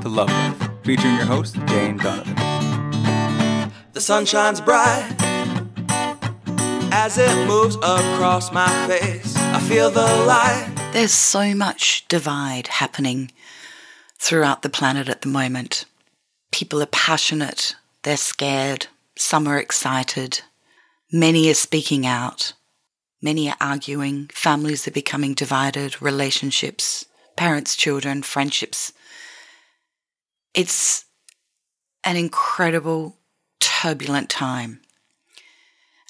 The Love Life, featuring your host, Dane Donovan. The sun shines bright as it moves across my face. I feel the light. There's so much divide happening throughout the planet at the moment. People are passionate, they're scared, some are excited, many are speaking out, many are arguing, families are becoming divided, relationships, parents, children, friendships. It's an incredible, turbulent time.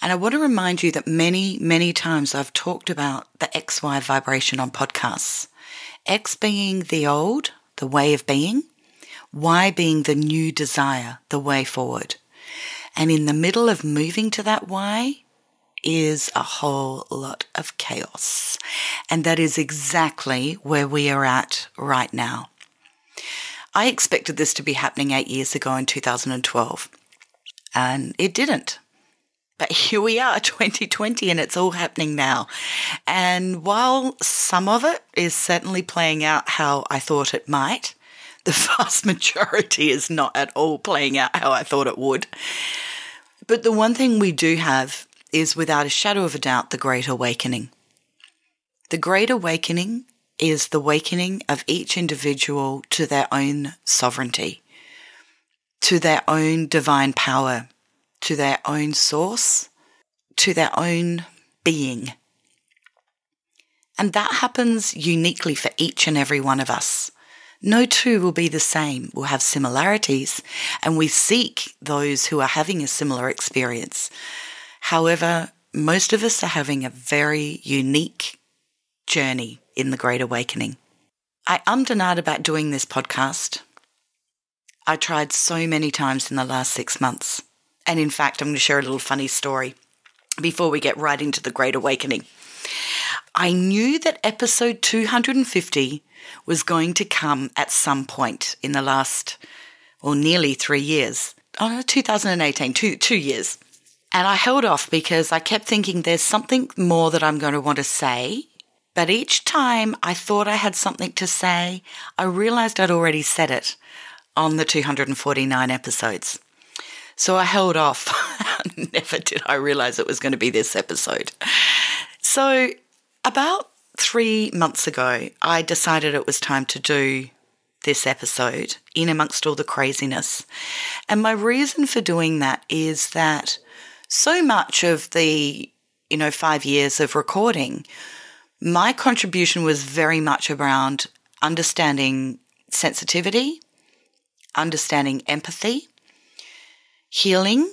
And I want to remind you that many, many times I've talked about the XY vibration on podcasts. X being the old, the way of being, Y being the new desire, the way forward. And in the middle of moving to that Y is a whole lot of chaos. And that is exactly where we are at right now. I expected this to be happening eight years ago in 2012, and it didn't. But here we are, 2020, and it's all happening now. And while some of it is certainly playing out how I thought it might, the vast majority is not at all playing out how I thought it would. But the one thing we do have is without a shadow of a doubt the Great Awakening. The Great Awakening is the awakening of each individual to their own sovereignty, to their own divine power, to their own source, to their own being. And that happens uniquely for each and every one of us. No two will be the same. We'll have similarities, and we seek those who are having a similar experience. However, most of us are having a very unique journey in the Great Awakening. I ummed and ahed about doing this podcast. I tried so many times in the last six months. And in fact, I'm going to share a little funny story before we get right into the Great Awakening. I knew that episode 250 was going to come at some point in the last, or nearly three years. Oh, 2018, two, two years. And I held off because I kept thinking there's something more that I'm going to want to say. But each time I thought I had something to say, I realized I'd already said it on the 249 episodes. So I held off. Never did I realize it was going to be this episode. So, about three months ago, I decided it was time to do this episode in amongst all the craziness. And my reason for doing that is that so much of the, you know, five years of recording, my contribution was very much around understanding sensitivity, understanding empathy, healing,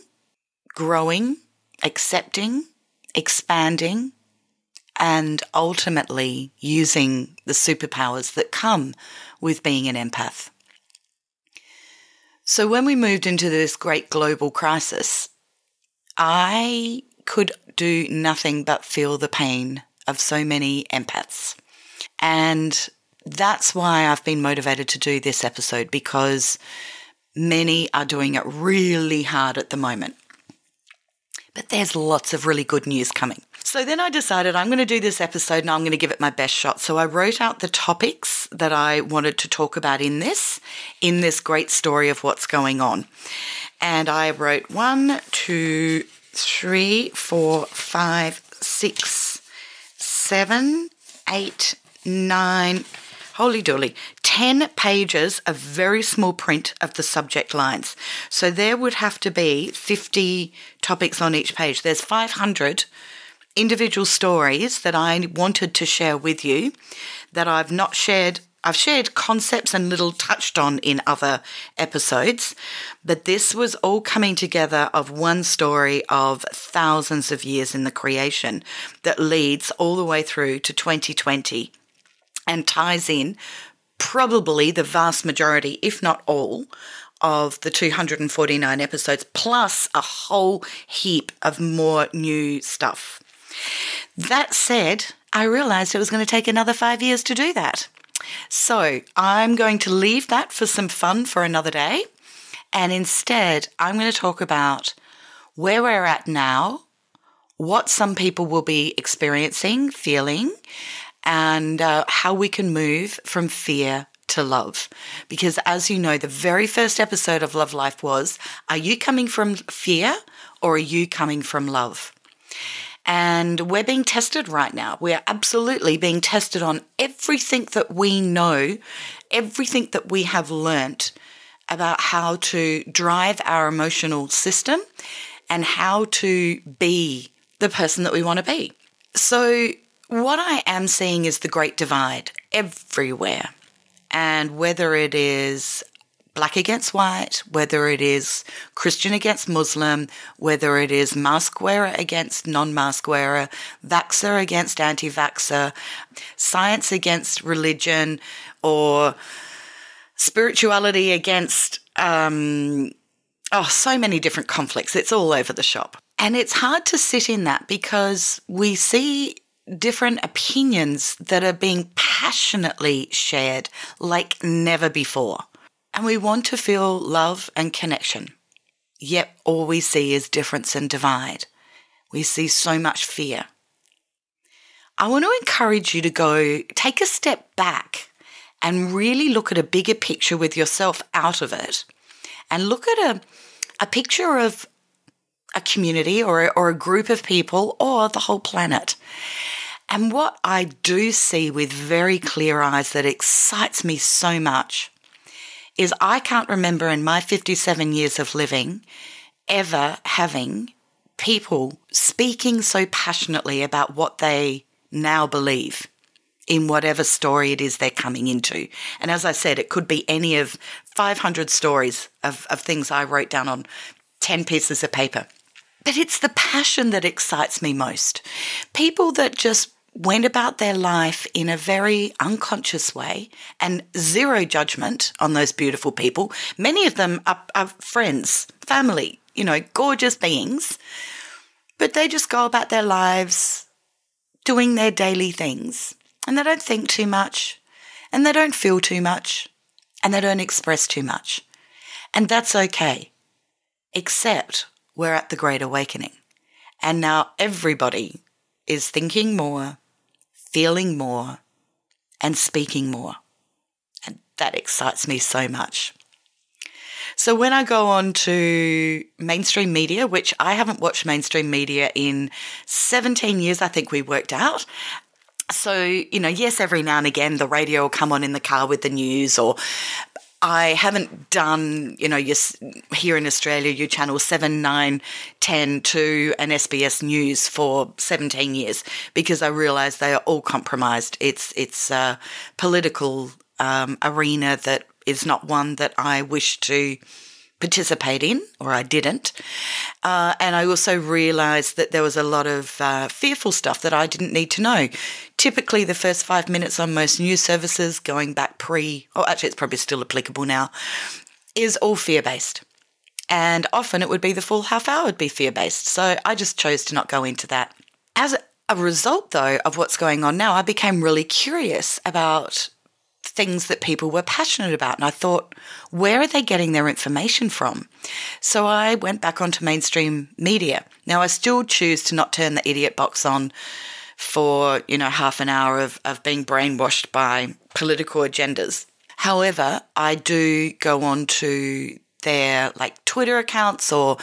growing, accepting, expanding, and ultimately using the superpowers that come with being an empath. So, when we moved into this great global crisis, I could do nothing but feel the pain of so many empaths. And that's why I've been motivated to do this episode because many are doing it really hard at the moment. But there's lots of really good news coming. So then I decided I'm going to do this episode and I'm going to give it my best shot. So I wrote out the topics that I wanted to talk about in this, in this great story of what's going on. And I wrote one, two, three, four, five, six, seven, eight, nine, holy dooly, 10 pages of very small print of the subject lines. So there would have to be 50 topics on each page. There's 500 individual stories that I wanted to share with you that I've not shared. I've shared concepts and little touched on in other episodes, but this was all coming together of one story of thousands of years in the creation that leads all the way through to 2020 and ties in probably the vast majority, if not all, of the 249 episodes, plus a whole heap of more new stuff. That said, I realized it was going to take another five years to do that. So I'm going to leave that for some fun for another day. And instead, I'm going to talk about where we're at now, what some people will be experiencing, feeling, and uh, how we can move from fear to love. Because as you know, the very first episode of Love Life was Are you coming from fear or are you coming from love? And we're being tested right now. We are absolutely being tested on everything that we know, everything that we have learnt about how to drive our emotional system and how to be the person that we want to be. So, what I am seeing is the great divide everywhere. And whether it is black against white, whether it is Christian against Muslim, whether it is mask wearer against non mask wearer, vaxxer against anti vaxxer, science against religion, or spirituality against, um, oh, so many different conflicts. It's all over the shop. And it's hard to sit in that because we see different opinions that are being passionately shared like never before. And we want to feel love and connection. Yet all we see is difference and divide. We see so much fear. I want to encourage you to go take a step back and really look at a bigger picture with yourself out of it and look at a, a picture of a community or, or a group of people or the whole planet. And what I do see with very clear eyes that excites me so much is I can't remember in my 57 years of living ever having people speaking so passionately about what they now believe in whatever story it is they're coming into. And as I said, it could be any of 500 stories of, of things I wrote down on 10 pieces of paper. But it's the passion that excites me most. People that just went about their life in a very unconscious way and zero judgment on those beautiful people. Many of them are, are friends, family, you know, gorgeous beings, but they just go about their lives doing their daily things and they don't think too much and they don't feel too much and they don't express too much. And that's okay, except we're at the Great Awakening. And now everybody is thinking more, feeling more, and speaking more. And that excites me so much. So when I go on to mainstream media, which I haven't watched mainstream media in 17 years, I think we worked out. So, you know, yes, every now and again the radio will come on in the car with the news or I haven't done, you know, your, here in Australia, your channel 7, 9, 10 to an SBS News for 17 years because I realise they are all compromised. It's, it's a political um, arena that is not one that I wish to participate in, or I didn't. Uh, and I also realized that there was a lot of uh, fearful stuff that I didn't need to know. Typically, the first five minutes on most news services, going back pre, or actually, it's probably still applicable now, is all fear based. And often it would be the full half hour would be fear based. So I just chose to not go into that. As a result, though, of what's going on now, I became really curious about things that people were passionate about. And I thought, where are they getting their information from? So I went back onto mainstream media. Now, I still choose to not turn the idiot box on for, you know, half an hour of, of being brainwashed by political agendas. However, I do go on to their like Twitter accounts or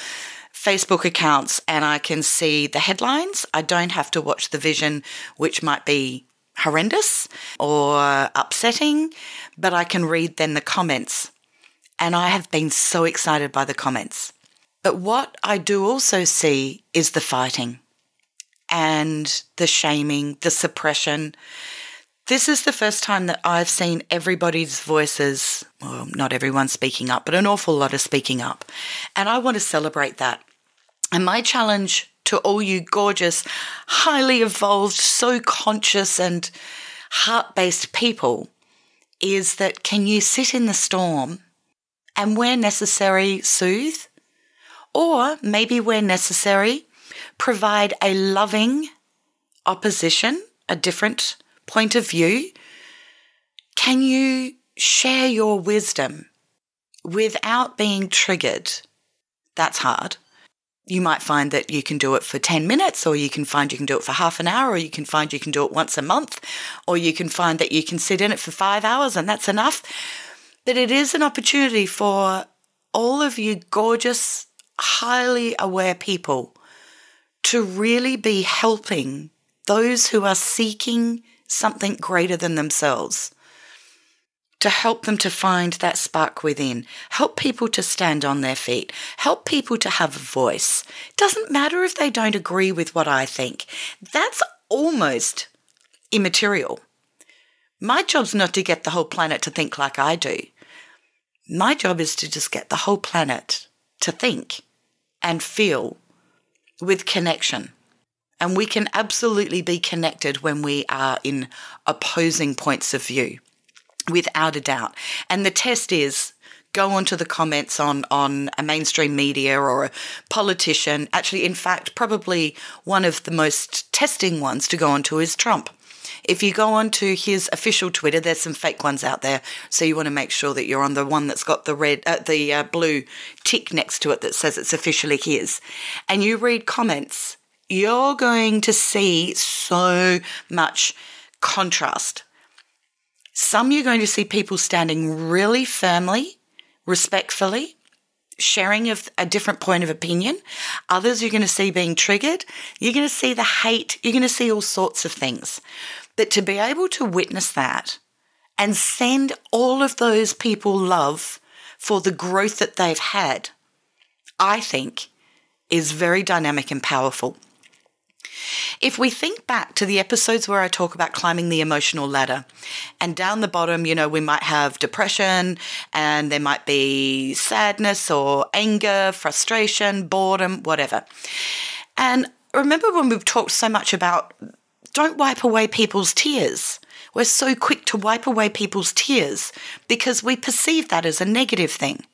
Facebook accounts and I can see the headlines. I don't have to watch the vision, which might be horrendous or upsetting, but I can read then the comments. And I have been so excited by the comments. But what I do also see is the fighting and the shaming, the suppression. This is the first time that I've seen everybody's voices, well, not everyone speaking up, but an awful lot of speaking up. And I want to celebrate that. And my challenge to all you gorgeous, highly evolved, so conscious and heart based people is that can you sit in the storm and where necessary soothe? Or maybe where necessary, provide a loving opposition, a different point of view. Can you share your wisdom without being triggered? That's hard. You might find that you can do it for 10 minutes, or you can find you can do it for half an hour, or you can find you can do it once a month, or you can find that you can sit in it for five hours and that's enough. But it is an opportunity for all of you gorgeous, highly aware people to really be helping those who are seeking something greater than themselves to help them to find that spark within, help people to stand on their feet, help people to have a voice. Doesn't matter if they don't agree with what I think. That's almost immaterial. My job's not to get the whole planet to think like I do. My job is to just get the whole planet to think and feel with connection. And we can absolutely be connected when we are in opposing points of view without a doubt. And the test is go onto the comments on on a mainstream media or a politician. Actually, in fact, probably one of the most testing ones to go onto is Trump. If you go onto his official Twitter, there's some fake ones out there, so you want to make sure that you're on the one that's got the red, uh, the uh, blue tick next to it that says it's officially his, and you read comments. You're going to see so much contrast some you're going to see people standing really firmly, respectfully, sharing of a different point of opinion. Others you're going to see being triggered. You're going to see the hate. You're going to see all sorts of things. But to be able to witness that and send all of those people love for the growth that they've had, I think is very dynamic and powerful. If we think back to the episodes where I talk about climbing the emotional ladder, and down the bottom, you know, we might have depression and there might be sadness or anger, frustration, boredom, whatever. And remember when we've talked so much about don't wipe away people's tears. We're so quick to wipe away people's tears because we perceive that as a negative thing.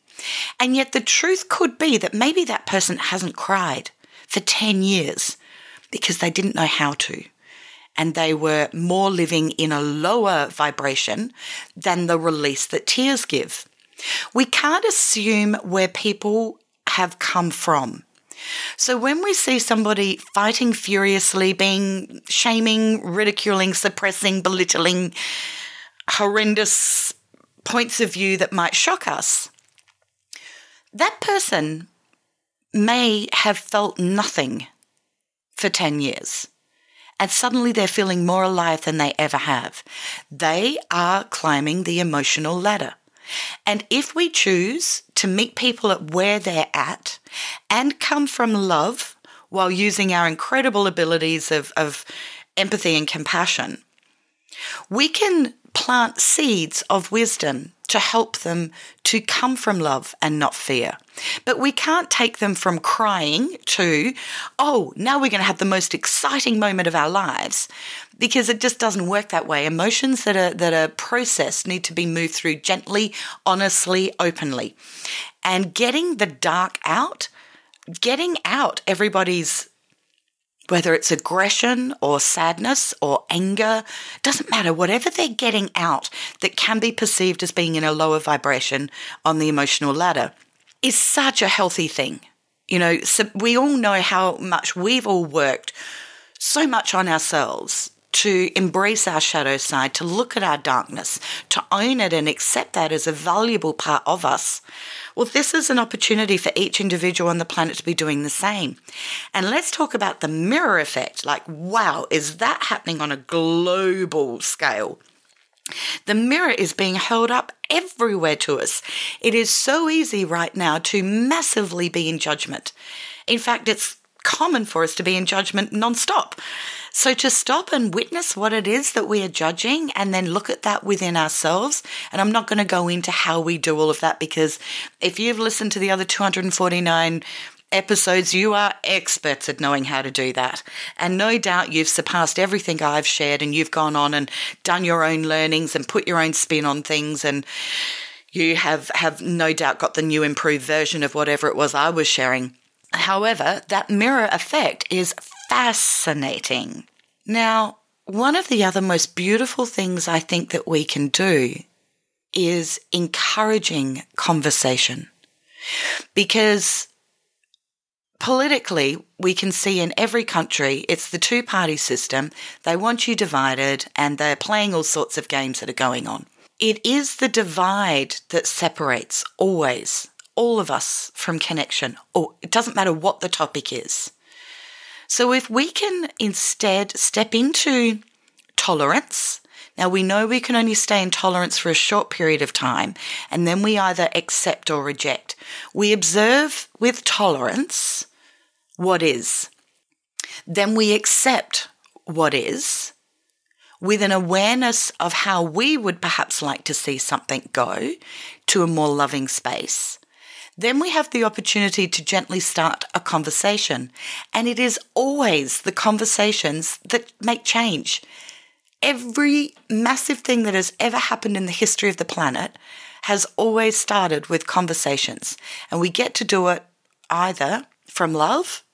And yet the truth could be that maybe that person hasn't cried for 10 years because they didn't know how to. And they were more living in a lower vibration than the release that tears give. We can't assume where people have come from. So when we see somebody fighting furiously, being shaming, ridiculing, suppressing, belittling, horrendous points of view that might shock us, that person may have felt nothing for 10 years. And suddenly they're feeling more alive than they ever have. They are climbing the emotional ladder. And if we choose to meet people at where they're at and come from love while using our incredible abilities of, of empathy and compassion, we can plant seeds of wisdom to help them to come from love and not fear. But we can't take them from crying to, oh, now we're going to have the most exciting moment of our lives because it just doesn't work that way. Emotions that are, that are processed need to be moved through gently, honestly, openly. And getting the dark out, getting out everybody's whether it's aggression or sadness or anger, doesn't matter, whatever they're getting out that can be perceived as being in a lower vibration on the emotional ladder is such a healthy thing. You know, so we all know how much we've all worked so much on ourselves to embrace our shadow side, to look at our darkness, to own it and accept that as a valuable part of us. Well, this is an opportunity for each individual on the planet to be doing the same. And let's talk about the mirror effect. Like, wow, is that happening on a global scale? The mirror is being held up everywhere to us. It is so easy right now to massively be in judgment. In fact, it's common for us to be in judgment nonstop. So to stop and witness what it is that we are judging and then look at that within ourselves. And I'm not going to go into how we do all of that because if you've listened to the other 249 episodes, you are experts at knowing how to do that. And no doubt you've surpassed everything I've shared and you've gone on and done your own learnings and put your own spin on things and you have, have no doubt got the new improved version of whatever it was I was sharing. However, that mirror effect is fascinating. Now, one of the other most beautiful things I think that we can do is encouraging conversation because politically, we can see in every country, it's the two party system. They want you divided and they're playing all sorts of games that are going on. It is the divide that separates always all of us from connection, or it doesn't matter what the topic is. So if we can instead step into tolerance, now we know we can only stay in tolerance for a short period of time, and then we either accept or reject. We observe with tolerance what is. Then we accept what is with an awareness of how we would perhaps like to see something go to a more loving space. Then we have the opportunity to gently start a conversation. And it is always the conversations that make change. Every massive thing that has ever happened in the history of the planet has always started with conversations. And we get to do it either from love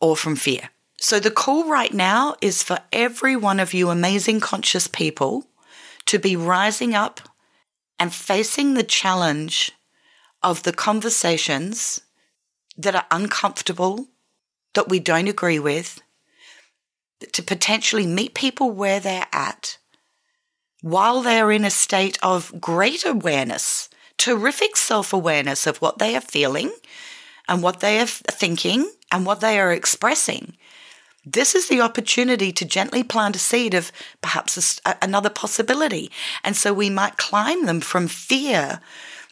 or from fear. So the call right now is for every one of you amazing conscious people to be rising up and facing the challenge of the conversations that are uncomfortable, that we don't agree with, to potentially meet people where they're at while they're in a state of great awareness, terrific self awareness of what they are feeling and what they are thinking and what they are expressing. This is the opportunity to gently plant a seed of perhaps a, another possibility. And so we might climb them from fear.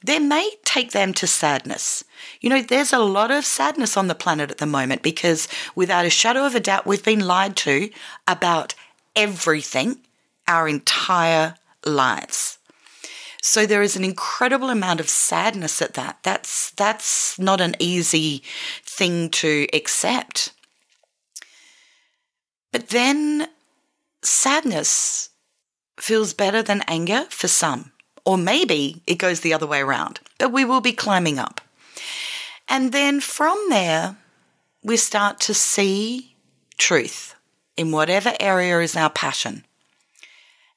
There may take them to sadness. You know, there's a lot of sadness on the planet at the moment because without a shadow of a doubt, we've been lied to about everything our entire lives. So there is an incredible amount of sadness at that. That's that's not an easy thing to accept. But then sadness feels better than anger for some. Or maybe it goes the other way around. But we will be climbing up. And then from there, we start to see truth in whatever area is our passion.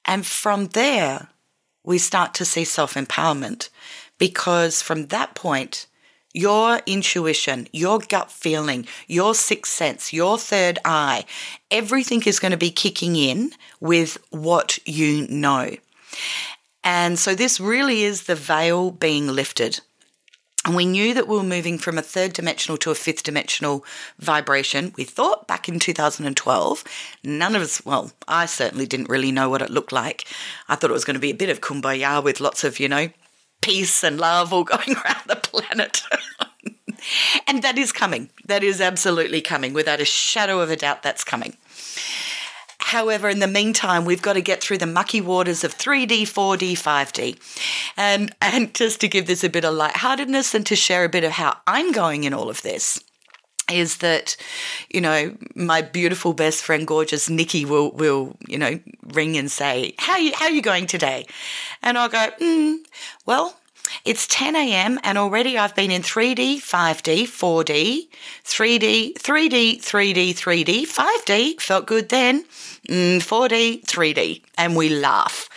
And from there, we start to see self empowerment because from that point, your intuition, your gut feeling, your sixth sense, your third eye, everything is going to be kicking in with what you know. And so this really is the veil being lifted. And we knew that we were moving from a third dimensional to a fifth dimensional vibration. We thought back in 2012, none of us, well, I certainly didn't really know what it looked like. I thought it was going to be a bit of kumbaya with lots of, you know, peace and love all going around the planet. and that is coming. That is absolutely coming. Without a shadow of a doubt, that's coming. However, in the meantime, we've got to get through the mucky waters of 3D, 4D, 5D. And, and just to give this a bit of lightheartedness and to share a bit of how I'm going in all of this is that, you know, my beautiful best friend, gorgeous Nikki, will will you know ring and say, "How you how you going today?" And I'll go, mm, "Well, it's 10 a.m. and already I've been in 3D, 5D, 4D, 3D, 3D, 3D, 3D, 5D. Felt good then. Mm, 4D, 3D. And we laugh.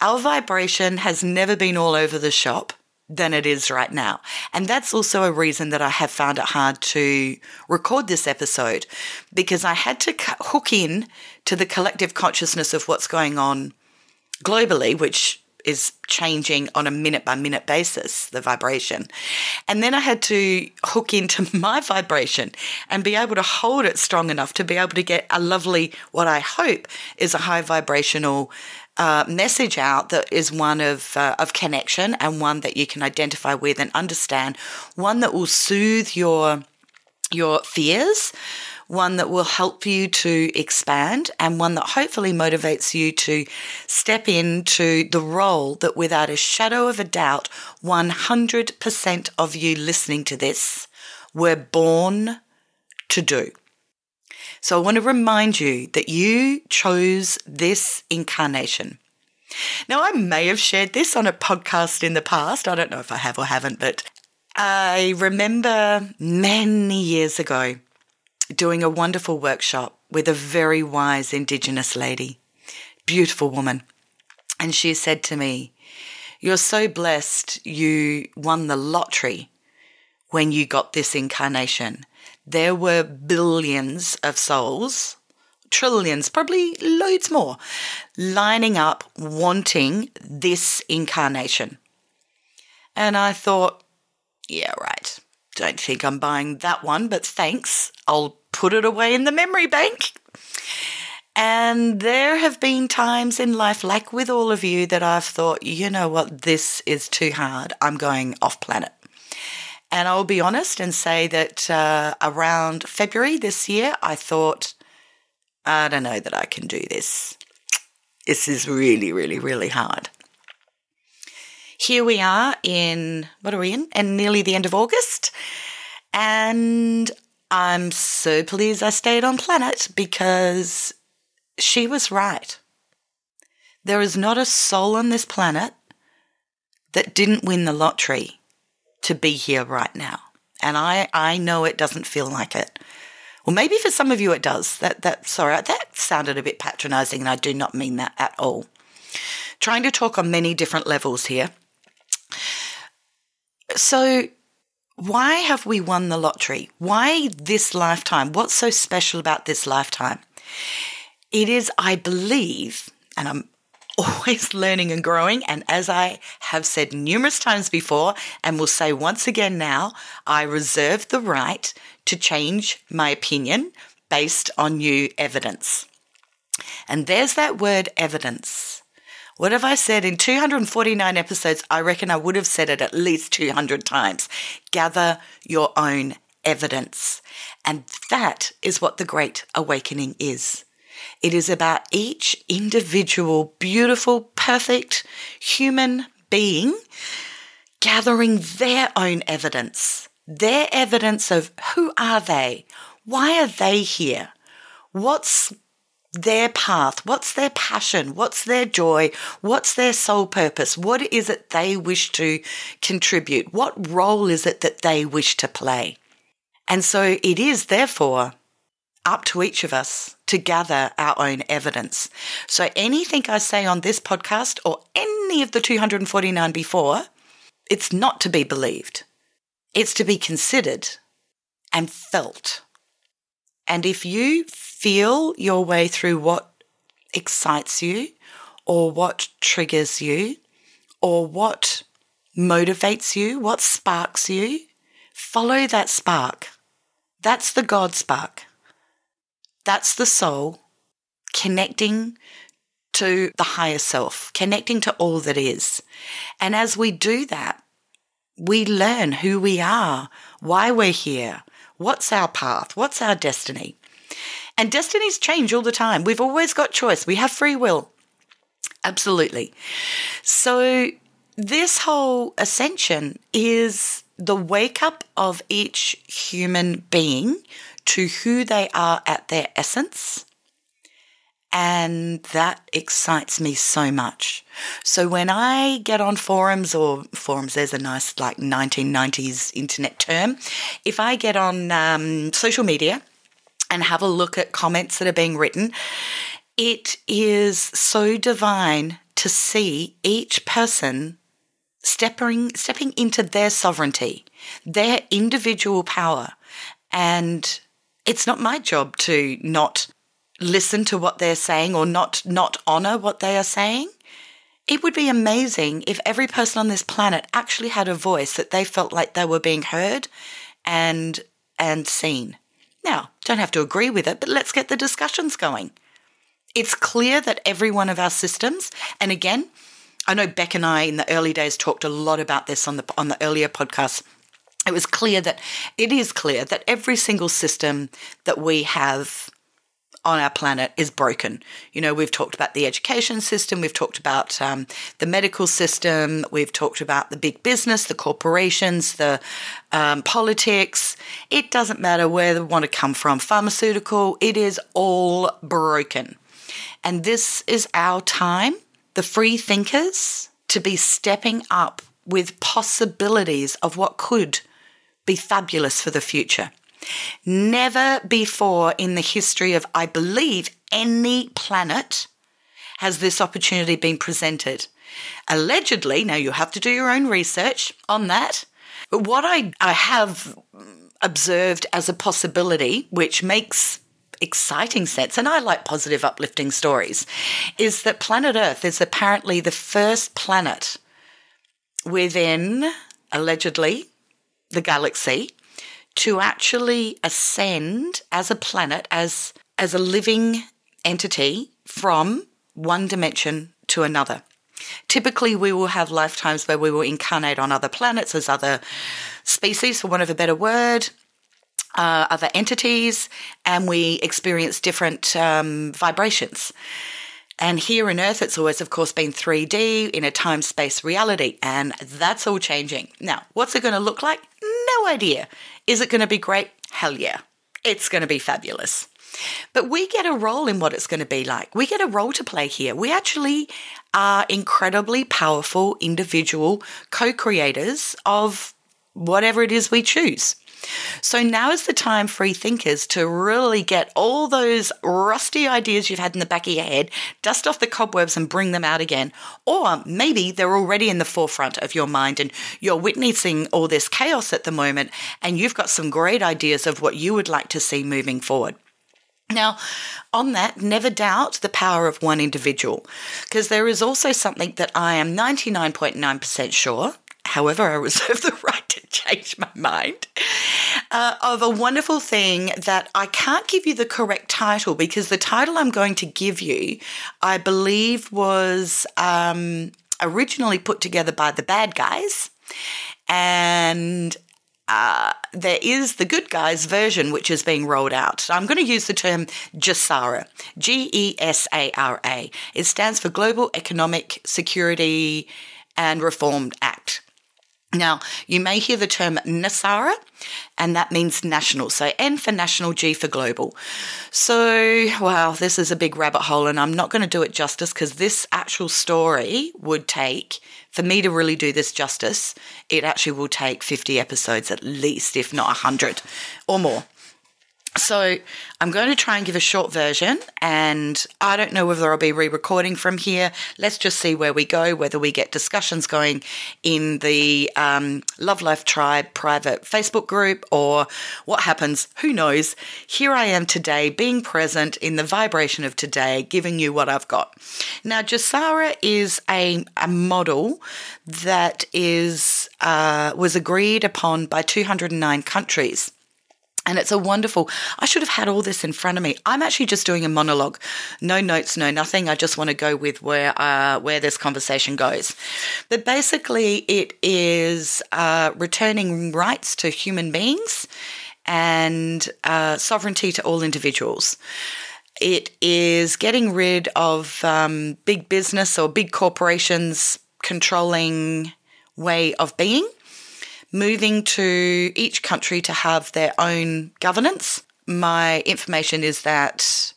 Our vibration has never been all over the shop than it is right now. And that's also a reason that I have found it hard to record this episode because I had to hook in to the collective consciousness of what's going on globally, which is changing on a minute by minute basis, the vibration. And then I had to hook into my vibration and be able to hold it strong enough to be able to get a lovely, what I hope is a high vibrational uh, message out that is one of uh, of connection and one that you can identify with and understand, one that will soothe your your fears, one that will help you to expand, and one that hopefully motivates you to step into the role that, without a shadow of a doubt, 100% of you listening to this were born to do. So I want to remind you that you chose this incarnation. Now, I may have shared this on a podcast in the past. I don't know if I have or haven't, but I remember many years ago doing a wonderful workshop with a very wise Indigenous lady, beautiful woman. And she said to me, You're so blessed you won the lottery when you got this incarnation. there were billions of souls, trillions, probably loads more, lining up wanting this incarnation. And I thought, yeah, right. Don't think I'm buying that one, but thanks. I'll put it away in the memory bank. And there have been times in life, like with all of you, that I've thought, you know what, this is too hard. I'm going off planet. And I'll be honest and say that uh, around February this year, I thought, I don't know that I can do this. This is really, really, really hard. Here we are in, what are we in? And nearly the end of August. And I'm so pleased I stayed on planet because she was right. There is not a soul on this planet that didn't win the lottery to be here right now. And I, I know it doesn't feel like it. Well, maybe for some of you it does. That, that, sorry, that sounded a bit patronizing and I do not mean that at all. Trying to talk on many different levels here. So, why have we won the lottery? Why this lifetime? What's so special about this lifetime? It is, I believe, and I'm always learning and growing. And as I have said numerous times before, and will say once again now, I reserve the right to change my opinion based on new evidence. And there's that word evidence. What have I said in 249 episodes? I reckon I would have said it at least 200 times. Gather your own evidence. And that is what the Great Awakening is. It is about each individual, beautiful, perfect human being gathering their own evidence, their evidence of who are they? Why are they here? What's their path? What's their passion? What's their joy? What's their sole purpose? What is it they wish to contribute? What role is it that they wish to play? And so it is therefore up to each of us to gather our own evidence. So anything I say on this podcast or any of the 249 before, it's not to be believed. It's to be considered and felt. And if you feel your way through what excites you or what triggers you or what motivates you, what sparks you, follow that spark. That's the God spark. That's the soul connecting to the higher self, connecting to all that is. And as we do that, we learn who we are, why we're here, what's our path, what's our destiny. And destinies change all the time. We've always got choice. We have free will. Absolutely. So, this whole ascension is the wake up of each human being to who they are at their essence. And that excites me so much. So when I get on forums or forums, there's a nice like 1990s internet term. If I get on um, social media and have a look at comments that are being written, it is so divine to see each person stepping stepping into their sovereignty, their individual power. And it's not my job to not listen to what they're saying or not not honor what they are saying. It would be amazing if every person on this planet actually had a voice that they felt like they were being heard and and seen. Now, don't have to agree with it, but let's get the discussions going. It's clear that every one of our systems, and again, I know Beck and I in the early days talked a lot about this on the on the earlier podcast. It was clear that it is clear that every single system that we have on our planet is broken. You know, we've talked about the education system, we've talked about um, the medical system, we've talked about the big business, the corporations, the um, politics. It doesn't matter where they want to come from, pharmaceutical, it is all broken. And this is our time, the free thinkers, to be stepping up with possibilities of what could be fabulous for the future. Never before in the history of, I believe, any planet has this opportunity been presented. Allegedly, now you have to do your own research on that, But what I, I have observed as a possibility, which makes exciting sense, and I like positive, uplifting stories, is that planet Earth is apparently the first planet within, allegedly, the galaxy to actually ascend as a planet, as, as a living entity from one dimension to another. Typically, we will have lifetimes where we will incarnate on other planets as other species, for want of a better word, uh, other entities, and we experience different um, vibrations. And here on Earth, it's always, of course, been 3D in a time space reality, and that's all changing. Now, what's it going to look like? No idea. Is it going to be great? Hell yeah. It's going to be fabulous. But we get a role in what it's going to be like. We get a role to play here. We actually are incredibly powerful individual co creators of whatever it is we choose. So now is the time, for free thinkers, to really get all those rusty ideas you've had in the back of your head, dust off the cobwebs and bring them out again. Or maybe they're already in the forefront of your mind and you're witnessing all this chaos at the moment and you've got some great ideas of what you would like to see moving forward. Now, on that, never doubt the power of one individual, because there is also something that I am 99.9% sure, however, I reserve the right to change my mind, uh, of a wonderful thing that I can't give you the correct title because the title I'm going to give you, I believe, was um, originally put together by the bad guys. And uh, there is the good guys version which is being rolled out. I'm going to use the term GESARA, G E S A R A. It stands for Global Economic Security and Reform Act. Now, you may hear the term NESARA, and that means national. So N for national, G for global. So, wow, this is a big rabbit hole, and I'm not going to do it justice because this actual story would take, for me to really do this justice, it actually will take 50 episodes at least, if not 100 or more. So I'm going to try and give a short version, and I don't know whether I'll be re-recording from here. Let's just see where we go, whether we get discussions going in the um, Love Life Tribe private Facebook group, or what happens. Who knows? Here I am today, being present in the vibration of today, giving you what I've got. Now, GESARA is a, a model that is uh, was agreed upon by 209 countries. And it's a wonderful, I should have had all this in front of me. I'm actually just doing a monologue. No notes, no nothing. I just want to go with where, uh, where this conversation goes. But basically, it is uh, returning rights to human beings and uh, sovereignty to all individuals. It is getting rid of um, big business or big corporations controlling way of being moving to each country to have their own governance. My information is that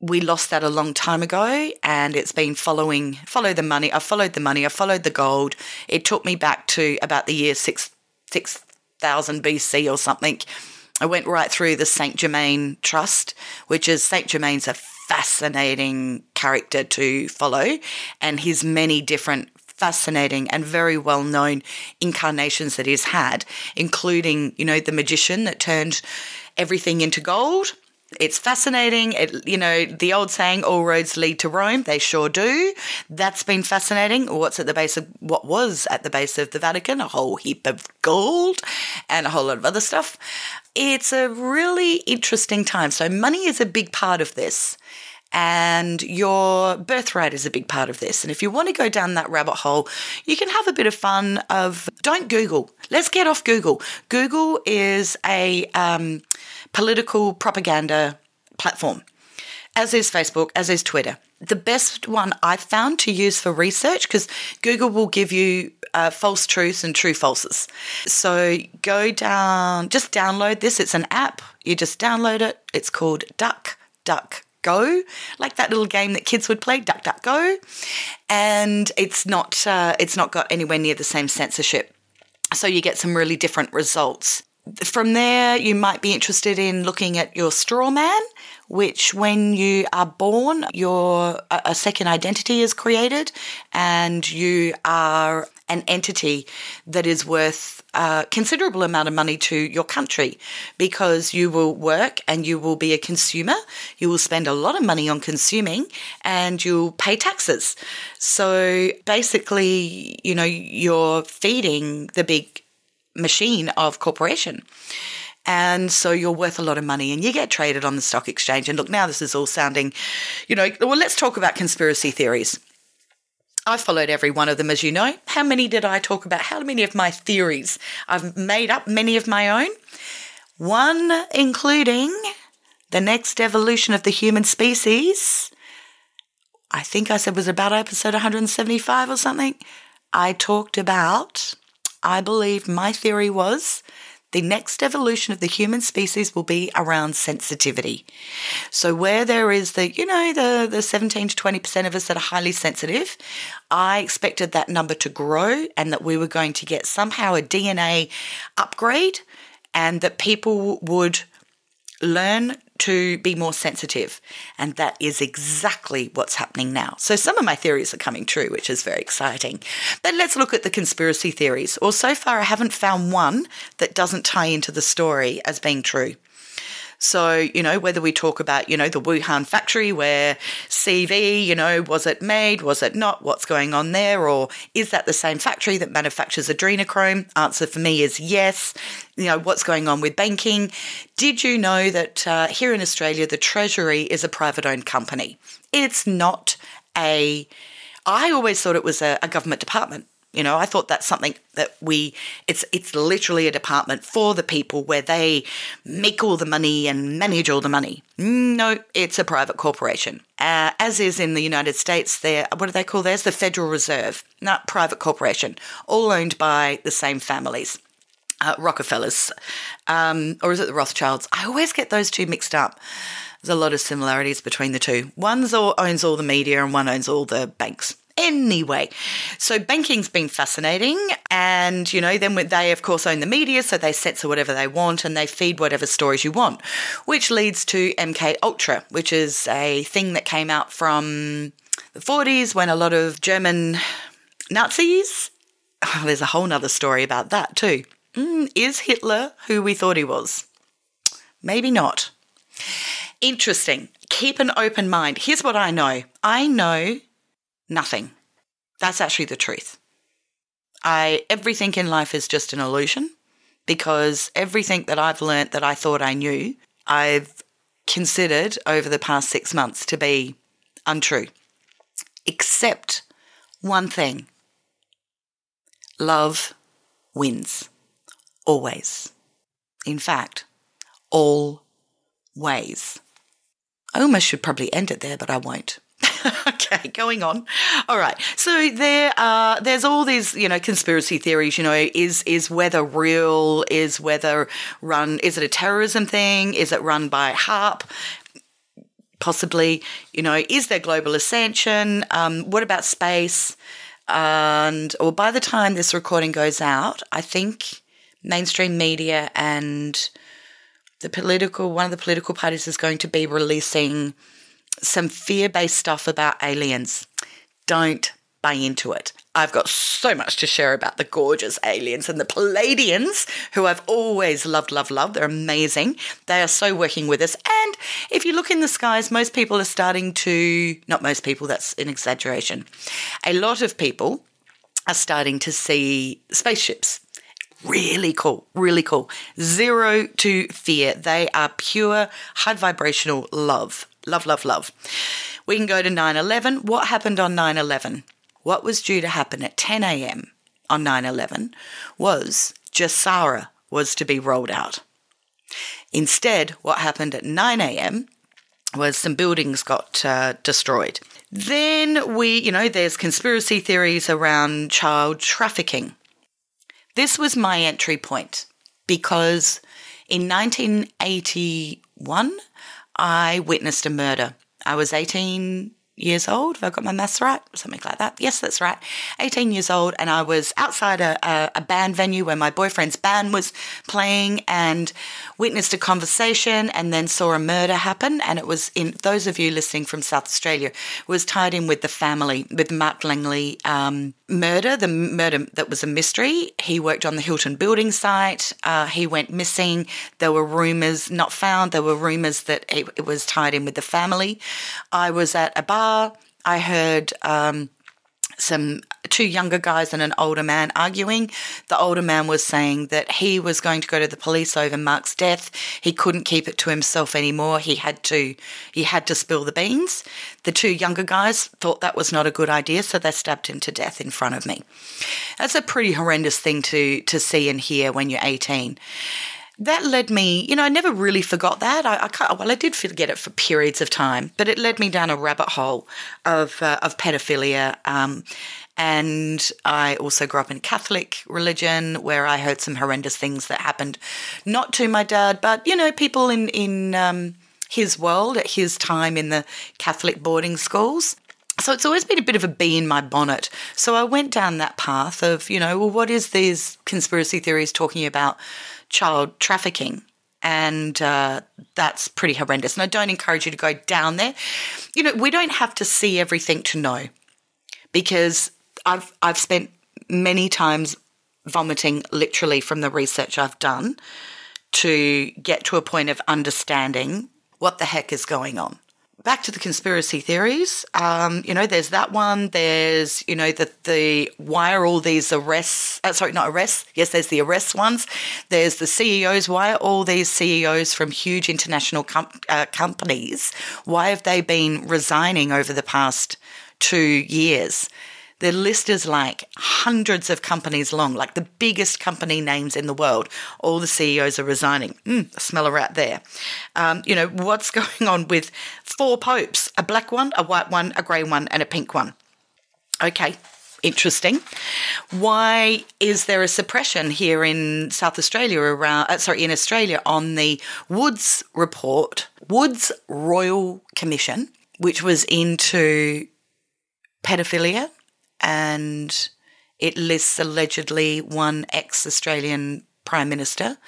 we lost that a long time ago and it's been following follow the money i followed the money i followed the gold it took me back to about the year 6 6000 bc or something i went right through the saint germain trust which is saint germain's a fascinating character to follow and his many different fascinating and very well known incarnations that he's had, including, you know, the magician that turned everything into gold. It's fascinating. It, you know, the old saying, all roads lead to Rome. They sure do. That's been fascinating. What's at the base of what was at the base of the Vatican? A whole heap of gold and a whole lot of other stuff. It's a really interesting time. So, money is a big part of this and your birthright is a big part of this. And if you want to go down that rabbit hole, you can have a bit of fun of don't Google. Let's get off Google. Google is a um, political propaganda platform, as is Facebook, as is Twitter. The best one I've found to use for research, because Google will give you uh, false truths and true falses. So go down, just download this. It's an app. You just download it. It's called Duck Duck Go, like that little game that kids would play, Duck Duck Go, and it's not uh, it's not got anywhere near the same censorship. So you get some really different results. from there, you might be interested in looking at your straw man, which when you are born, your a second identity is created and you are an entity that is worth a considerable amount of money to your country because you will work and you will be a consumer. You will spend a lot of money on consuming and you'll pay taxes. So basically, you know, you're feeding the big machine of corporation. And so you're worth a lot of money and you get traded on the stock exchange. And look, now this is all sounding, you know, well, let's talk about conspiracy theories. I followed every one of them, as you know. How many did I talk about? How many of my theories? I've made up many of my own. One, including the next evolution of the human species. I think I said was about episode 175 or something. I talked about, I believe my theory was the next evolution of the human species will be around sensitivity. So where there is the, you know, the, the 17 to 20% of us that are highly sensitive, I expected that number to grow and that we were going to get somehow a DNA upgrade and that people would learn to be more sensitive. And that is exactly what's happening now. So some of my theories are coming true, which is very exciting. But let's look at the conspiracy theories. Or so far, I haven't found one that doesn't tie into the story as being true. So, you know, whether we talk about, you know, the Wuhan factory where CV, you know, was it made? Was it not? What's going on there? Or is that the same factory that manufactures adrenochrome? Answer for me is yes. You know, what's going on with banking? Did you know that uh, here in Australia, the Treasury is a private owned company? It's not a, I always thought it was a, a government department. You know, I thought that's something that we it's it's literally a department for the people where they make all the money and manage all the money. No, it's a private corporation. Uh, as is in the United States, there what do they call theirs? The Federal Reserve, not private corporation, all owned by the same families. Uh, Rockefellers, um, or is it the Rothschilds? I always get those two mixed up. There's a lot of similarities between the two. One owns all the media and one owns all the banks. Anyway, so banking's been fascinating, and you know, then they of course own the media, so they censor whatever they want and they feed whatever stories you want, which leads to MK Ultra, which is a thing that came out from the 40s when a lot of German Nazis. Oh, there's a whole nother story about that too. Mm, is Hitler who we thought he was? Maybe not. Interesting. Keep an open mind. Here's what I know I know Nothing. That's actually the truth. I everything in life is just an illusion because everything that I've learnt that I thought I knew, I've considered over the past 6 months to be untrue. Except one thing. Love wins. Always. In fact, all ways. I almost should probably end it there, but I won't. okay, going on. All right. So there are there's all these, you know, conspiracy theories, you know, is is weather real? Is weather run is it a terrorism thing? Is it run by HAARP? Possibly, you know, is there global ascension? Um, what about space? And or by the time this recording goes out, I think mainstream media and the political one of the political parties is going to be releasing some fear based stuff about aliens. Don't buy into it. I've got so much to share about the gorgeous aliens and the Pleiadians, who I've always loved, loved, loved. They're amazing. They are so working with us. And if you look in the skies, most people are starting to, not most people, that's an exaggeration. A lot of people are starting to see spaceships. Really cool, really cool. Zero to fear. They are pure high vibrational love. Love, love, love. We can go to 9 11. What happened on 9 11? What was due to happen at 10 a.m. on 9 11 was GESARA was to be rolled out. Instead, what happened at 9 a.m. was some buildings got uh, destroyed. Then we, you know, there's conspiracy theories around child trafficking. This was my entry point because in 1981, I witnessed a murder. I was 18 years old. Have I got my maths right? Something like that. Yes, that's right. 18 years old. And I was outside a, a, a, band venue where my boyfriend's band was playing and witnessed a conversation and then saw a murder happen. And it was in those of you listening from South Australia was tied in with the family, with Mark Langley um, murder, the murder that was a mystery. He worked on the Hilton building site. Uh, he went missing. There were rumours not found. There were rumours that it, it was tied in with the family. I was at a bar I heard um, some two younger guys and an older man arguing. The older man was saying that he was going to go to the police over Mark's death. He couldn't keep it to himself anymore. He had to he had to spill the beans. The two younger guys thought that was not a good idea, so they stabbed him to death in front of me. That's a pretty horrendous thing to to see and hear when you're 18 that led me, you know, I never really forgot that. I, I well, I did forget it for periods of time, but it led me down a rabbit hole of uh, of pedophilia. Um, and I also grew up in Catholic religion, where I heard some horrendous things that happened, not to my dad, but you know, people in in um, his world at his time in the Catholic boarding schools. So it's always been a bit of a bee in my bonnet. So I went down that path of, you know, well, what is these conspiracy theories talking about? Child trafficking. And uh, that's pretty horrendous. And I don't encourage you to go down there. You know, we don't have to see everything to know because I've, I've spent many times vomiting literally from the research I've done to get to a point of understanding what the heck is going on back to the conspiracy theories. Um, you know, there's that one. There's, you know, the, the why are all these arrests? Uh, sorry, not arrests. Yes, there's the arrest ones. There's the CEOs. Why are all these CEOs from huge international com- uh, companies? Why have they been resigning over the past two years? The list is like hundreds of companies long, like the biggest company names in the world. All the CEOs are resigning. Mm, smell a rat there. Um, you know, what's going on with four popes a black one, a white one, a grey one, and a pink one? Okay, interesting. Why is there a suppression here in South Australia around, uh, sorry, in Australia on the Woods report, Woods Royal Commission, which was into pedophilia and it lists allegedly one ex Australian Prime Minister.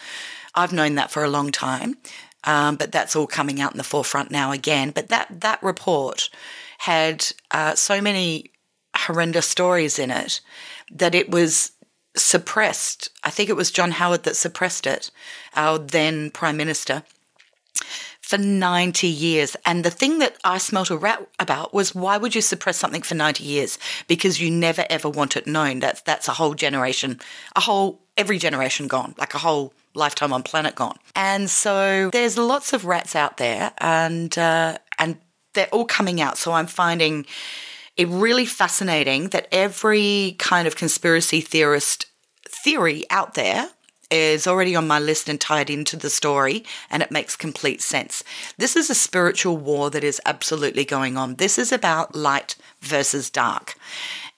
I've known that for a long time, um, but that's all coming out in the forefront now again. But that, that report had uh, so many horrendous stories in it that it was suppressed. I think it was John Howard that suppressed it, our then Prime Minister for 90 years. And the thing that I smelt a rat about was why would you suppress something for 90 years? Because you never ever want it known. That's, that's a whole generation, a whole, every generation gone, like a whole lifetime on planet gone. And so there's lots of rats out there and, uh, and they're all coming out. So I'm finding it really fascinating that every kind of conspiracy theorist theory out there is already on my list and tied into the story, and it makes complete sense. This is a spiritual war that is absolutely going on. This is about light versus dark.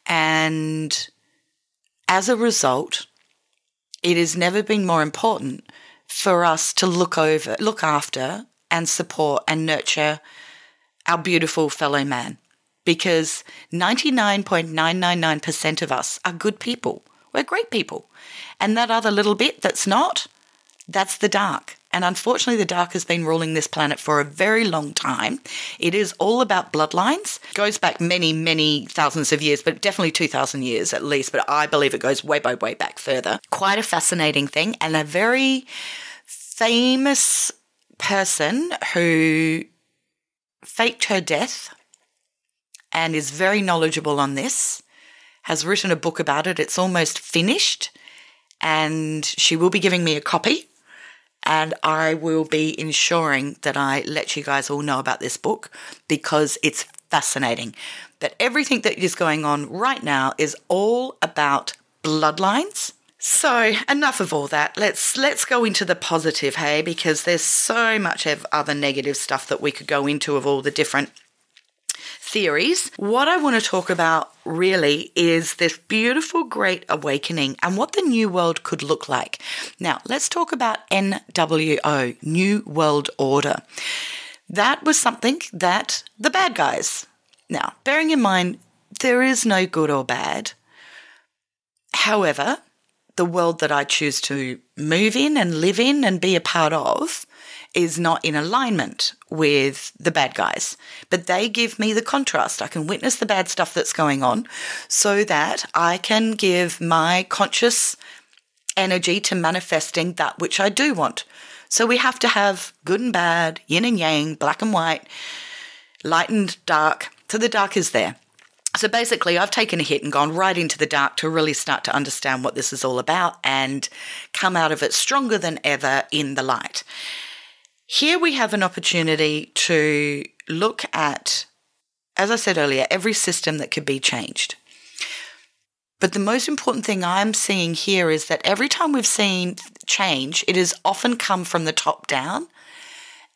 And as a result, it has never been more important for us to look over, look after, and support and nurture our beautiful fellow man because 99.999% of us are good people. We're great people. And that other little bit that's not, that's the dark. And unfortunately, the dark has been ruling this planet for a very long time. It is all about bloodlines. It goes back many, many thousands of years, but definitely 2,000 years at least. But I believe it goes way, way, way back further. Quite a fascinating thing and a very famous person who faked her death and is very knowledgeable on this, has written a book about it. It's almost finished and she will be giving me a copy. And I will be ensuring that I let you guys all know about this book because it's fascinating. That everything that is going on right now is all about bloodlines. So enough of all that. Let's let's go into the positive, hey, because there's so much of other negative stuff that we could go into of all the different theories. What I want to talk about really is this beautiful great awakening and what the new world could look like. Now, let's talk about NWO, New World Order. That was something that the bad guys, Now, bearing in mind, there is no good or bad. However, the world that I choose to move in and live in and be a part of is not in alignment with the bad guys. But they give me the contrast. I can witness the bad stuff that's going on so that I can give my conscious energy to manifesting that which I do want. So we have to have good and bad, yin and yang, black and white, light and dark. So the dark is there. So basically, I've taken a hit and gone right into the dark to really start to understand what this is all about and come out of it stronger than ever in the light. Here we have an opportunity to look at, as I said earlier, every system that could be changed. But the most important thing I'm seeing here is that every time we've seen change, it has often come from the top down.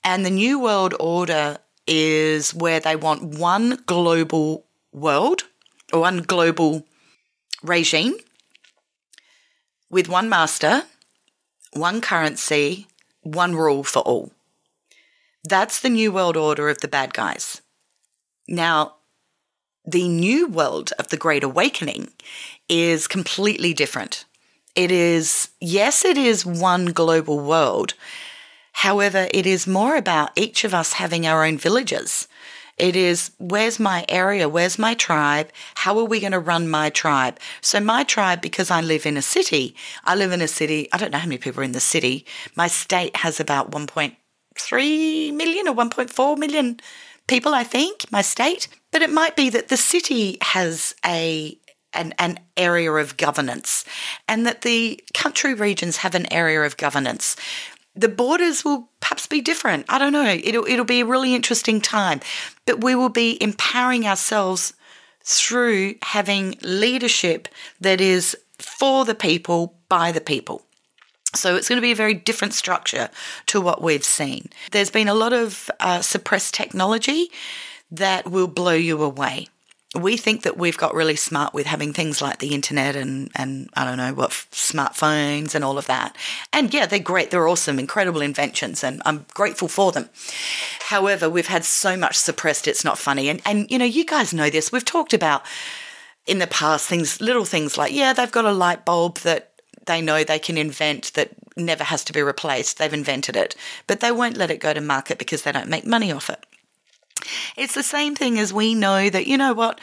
And the New World Order is where they want one global world or one global regime with one master, one currency, one rule for all. That's the new world order of the bad guys. Now, the new world of the Great Awakening is completely different. It is, yes, it is one global world. However, it is more about each of us having our own villages. It is where's my area? Where's my tribe? How are we going to run my tribe? So, my tribe, because I live in a city, I live in a city, I don't know how many people are in the city. My state has about 1.5 3 million or 1.4 million people, I think, my state. But it might be that the city has a an, an, area of governance and that the country regions have an area of governance. The borders will perhaps be different. I don't know. It'll, it'll be a really interesting time, but we will be empowering ourselves through having leadership that is for the people, by the people. So it's going to be a very different structure to what we've seen. There's been a lot of uh, suppressed technology that will blow you away. We think that we've got really smart with having things like the internet and, and I don't know what smartphones and all of that. And yeah, they're great. They're awesome, incredible inventions, and I'm grateful for them. However, we've had so much suppressed, it's not funny. And and you know, you guys know this. We've talked about in the past things, little things like yeah, they've got a light bulb that they know they can invent that never has to be replaced. They've invented it, but they won't let it go to market because they don't make money off it. It's the same thing as we know that, you know what,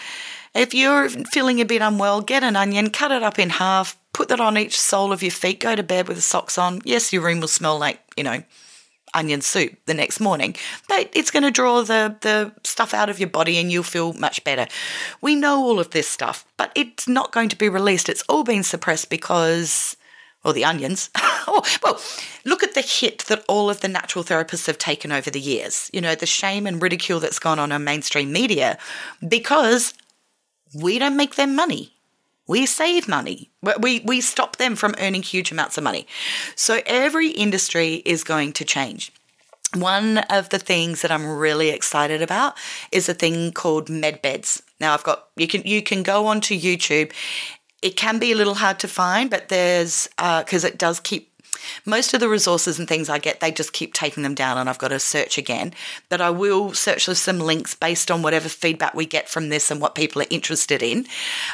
if you're feeling a bit unwell, get an onion, cut it up in half, put that on each sole of your feet, go to bed with the socks on. Yes, your room will smell like, you know, onion soup the next morning, but it's going to draw the, the stuff out of your body and you'll feel much better. We know all of this stuff, but it's not going to be released. It's all been suppressed because, well, the onions. oh, well, look at the hit that all of the natural therapists have taken over the years. You know, the shame and ridicule that's gone on in mainstream media because we don't make them money we save money. We, we stop them from earning huge amounts of money. So every industry is going to change. One of the things that I'm really excited about is a thing called medbeds. Now I've got you can you can go onto YouTube. It can be a little hard to find, but there's because uh, it does keep most of the resources and things I get, they just keep taking them down and I've got to search again. But I will search for some links based on whatever feedback we get from this and what people are interested in.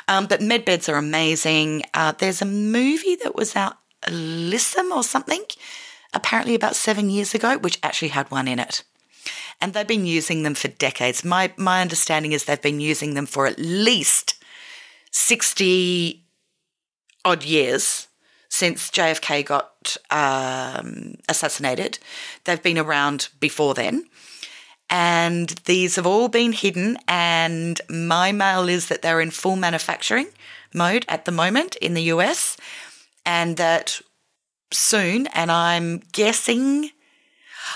Um, but medbeds are amazing. Uh, there's a movie that was out, Elysium or something, apparently about seven years ago, which actually had one in it and they've been using them for decades. My my understanding is they've been using them for at least 60 odd years since JFK got um, assassinated. They've been around before then. And these have all been hidden. And my mail is that they're in full manufacturing mode at the moment in the US. And that soon, and I'm guessing.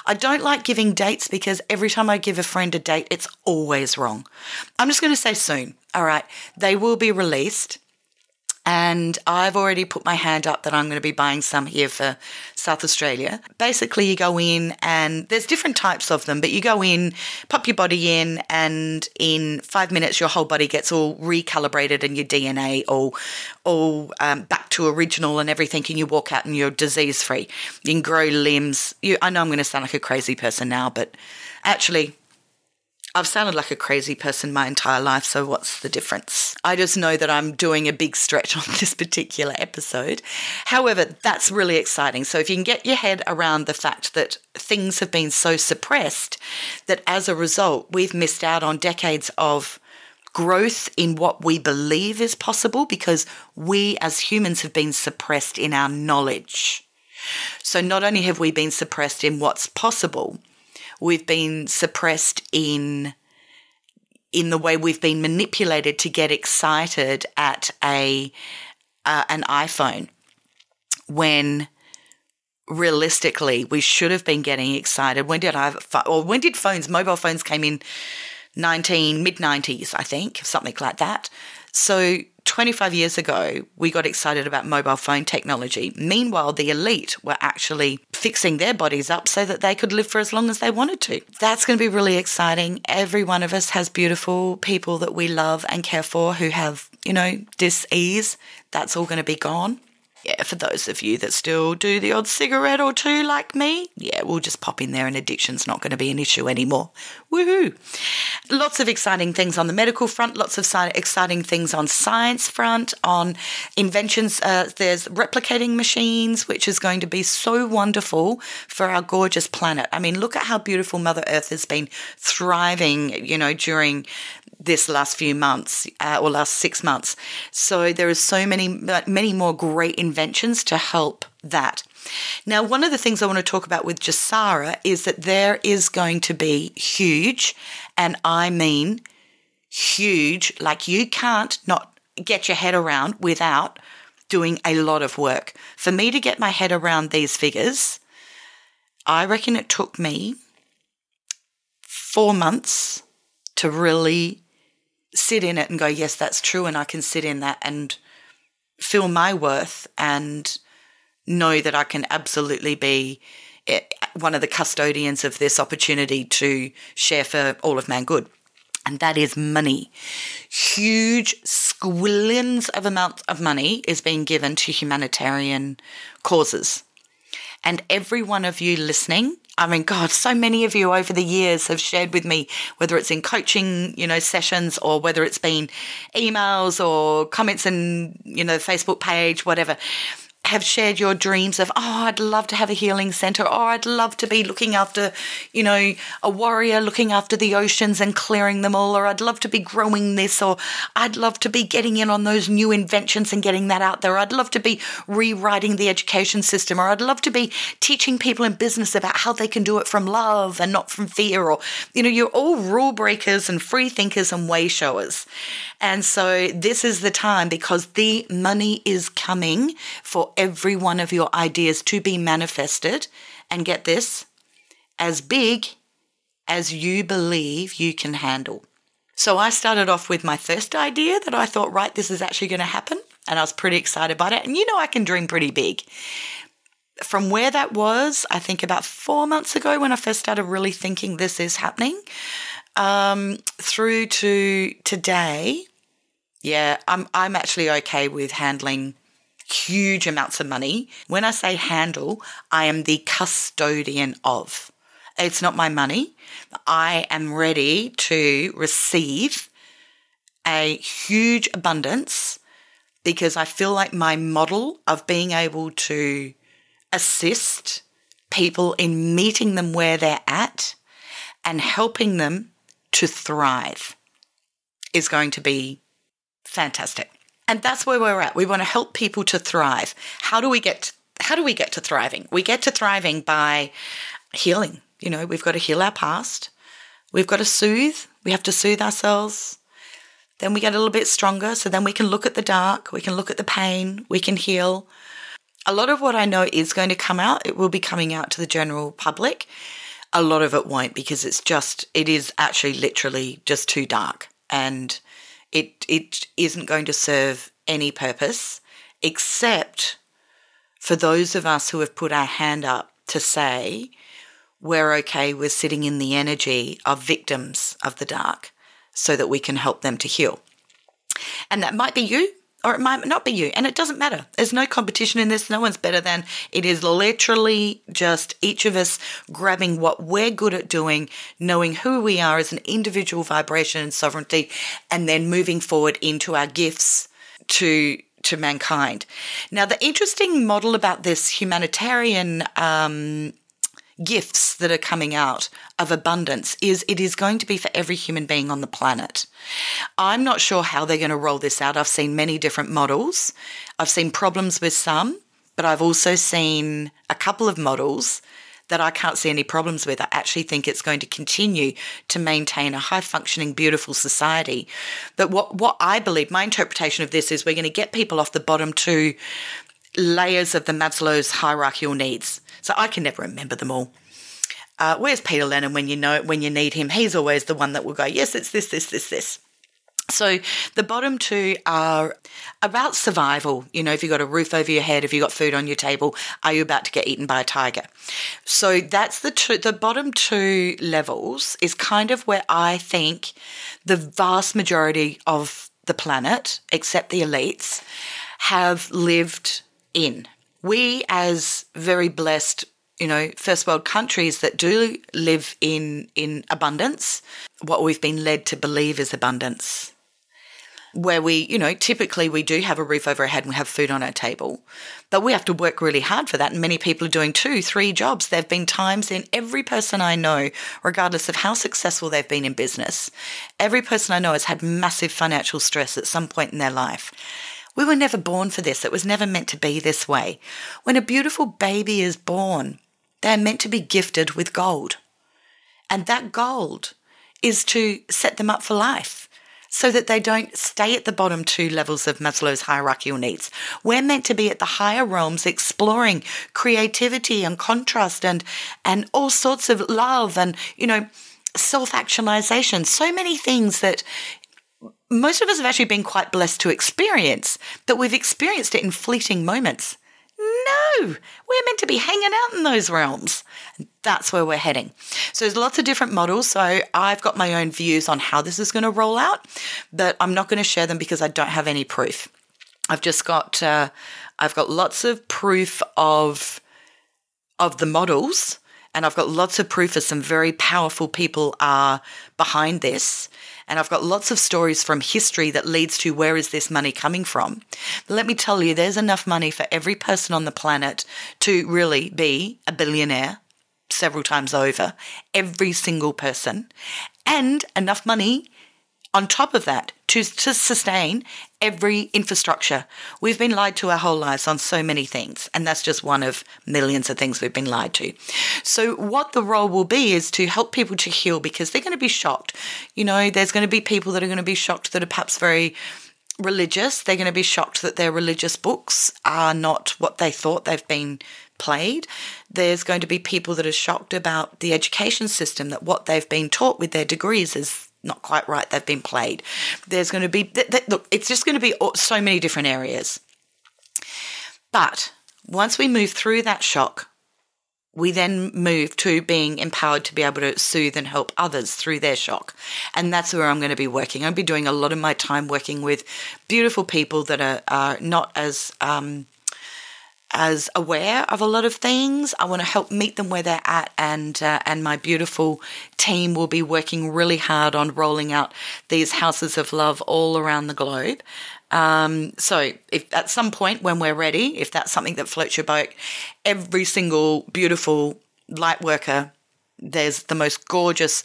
I don't like giving dates because every time I give a friend a date, it's always wrong. I'm just going to say soon. All right. They will be released and I've already put my hand up that I'm going to be buying some here for South Australia. Basically, you go in and there's different types of them, but you go in, pop your body in, and in five minutes, your whole body gets all recalibrated and your DNA all, all um, back to original and everything, and you walk out and you're disease free. You can grow limbs. You, I know I'm going to sound like a crazy person now, but actually, I've sounded like a crazy person my entire life, so what's the difference? I just know that I'm doing a big stretch on this particular episode. However, that's really exciting. So if you can get your head around the fact that things have been so suppressed that as a result, we've missed out on decades of growth in what we believe is possible because we as humans have been suppressed in our knowledge. So not only have we been suppressed in what's possible, we've been suppressed in in the way we've been manipulated to get excited at a uh, an iPhone when realistically we should have been getting excited. When did I or when did phones mobile phones came in 19 mid 90s I think something like that. So 25 years ago, we got excited about mobile phone technology. Meanwhile, the elite were actually fixing their bodies up so that they could live for as long as they wanted to. That's going to be really exciting. Every one of us has beautiful people that we love and care for who have, you know, dis ease. That's all going to be gone yeah, for those of you that still do the odd cigarette or two like me, yeah, we'll just pop in there and addiction's not going to be an issue anymore. Woohoo! Lots of exciting things on the medical front, lots of exciting things on science front, on inventions. Uh, there's replicating machines, which is going to be so wonderful for our gorgeous planet. I mean, look at how beautiful Mother Earth has been thriving, you know, during this last few months uh, or last six months. So there are so many, many more great inventions to help that. Now, one of the things I want to talk about with GESARA is that there is going to be huge, and I mean huge, like you can't not get your head around without doing a lot of work. For me to get my head around these figures, I reckon it took me four months to really sit in it and go, yes, that's true. And I can sit in that and feel my worth and know that I can absolutely be eh, one of the custodians of this opportunity to share for all of man good. And that is money. Huge squillions of amounts of money is being given to humanitarian causes. And every one of you listening I mean, God, so many of you over the years have shared with me, whether it's in coaching, you know, sessions or whether it's been emails or comments in, you know, Facebook page, whatever have shared your dreams of, oh, I'd love to have a healing center, or I'd love to be looking after, you know, a warrior looking after the oceans and clearing them all, or I'd love to be growing this, or I'd love to be getting in on those new inventions and getting that out there. I'd love to be rewriting the education system, or I'd love to be teaching people in business about how they can do it from love and not from fear, or, you know, you're all rule breakers and free thinkers and way showers. And so this is the time because the money is coming for every one of your ideas to be manifested. And get this, as big as you believe you can handle. So I started off with my first idea that I thought, right, this is actually going to happen. And I was pretty excited about it. And you know, I can dream pretty big. From where that was, I think about four months ago when I first started really thinking this is happening, um, through to today, yeah, I'm I'm actually okay with handling huge amounts of money. When I say handle, I am the custodian of. It's not my money. I am ready to receive a huge abundance because I feel like my model of being able to assist people in meeting them where they're at and helping them to thrive is going to be fantastic. And that's where we're at. We want to help people to thrive. How do we get how do we get to thriving? We get to thriving by healing. You know, we've got to heal our past. We've got to soothe. We have to soothe ourselves. Then we get a little bit stronger. So then we can look at the dark. We can look at the pain. We can heal. A lot of what I know is going to come out. It will be coming out to the general public. A lot of it won't because it's just, it is actually literally just too dark. And it it isn't going to serve any purpose except for those of us who have put our hand up to say we're okay with sitting in the energy of victims of the dark so that we can help them to heal. And that might be you. Or it might not be you. And it doesn't matter. There's no competition in this. No one's better than. It is literally just each of us grabbing what we're good at doing, knowing who we are as an individual vibration and sovereignty, and then moving forward into our gifts to to mankind. Now, the interesting model about this humanitarian um, gifts that are coming out of abundance is it is going to be for every human being on the planet. I'm not sure how they're going to roll this out. I've seen many different models. I've seen problems with some, but I've also seen a couple of models that I can't see any problems with. I actually think it's going to continue to maintain a high functioning, beautiful society. But what, what I believe, my interpretation of this is we're going to get people off the bottom two layers of the Maslow's hierarchical needs. So I can never remember them all. Uh, where's Peter Lennon when you know when you need him? He's always the one that will go, yes, it's this, this, this, this. So the bottom two are about survival. You know, if you've got a roof over your head, if you've got food on your table, are you about to get eaten by a tiger? So that's the two, the bottom two levels is kind of where I think the vast majority of the planet, except the elites, have lived in. We as very blessed you know, first world countries that do live in in abundance, what we've been led to believe is abundance where we, you know, typically we do have a roof over our head and we have food on our table, but we have to work really hard for that. And many people are doing two, three jobs. There have been times in every person I know, regardless of how successful they've been in business, every person I know has had massive financial stress at some point in their life. We were never born for this. It was never meant to be this way. When a beautiful baby is born, they're meant to be gifted with gold. And that gold is to set them up for life so that they don't stay at the bottom two levels of Maslow's hierarchical needs. We're meant to be at the higher realms exploring creativity and contrast and, and all sorts of love and, you know, self actualization. So many things that most of us have actually been quite blessed to experience, but we've experienced it in fleeting moments. No, we're meant to be hanging out in those realms. That's where we're heading. So there's lots of different models. So I've got my own views on how this is going to roll out, but I'm not going to share them because I don't have any proof. I've just got uh, I've got lots of proof of of the models and I've got lots of proof that some very powerful people are behind this. And I've got lots of stories from history that leads to where is this money coming from. But let me tell you, there's enough money for every person on the planet to really be a billionaire several times over, every single person, and enough money on top of that to, to sustain every infrastructure. We've been lied to our whole lives on so many things, and that's just one of millions of things we've been lied to. So, what the role will be is to help people to heal because they're going to be shocked. You know, there's going to be people that are going to be shocked that are perhaps very religious. They're going to be shocked that their religious books are not what they thought they've been played. There's going to be people that are shocked about the education system, that what they've been taught with their degrees is not quite right. They've been played. There's going to be, th- th- look, it's just going to be so many different areas. But once we move through that shock, we then move to being empowered to be able to soothe and help others through their shock. And that's where I'm going to be working. I'll be doing a lot of my time working with beautiful people that are, are not as um, as aware of a lot of things. I want to help meet them where they're at, and uh, and my beautiful team will be working really hard on rolling out these houses of love all around the globe. Um, so, if at some point when we're ready, if that's something that floats your boat, every single beautiful light worker there's the most gorgeous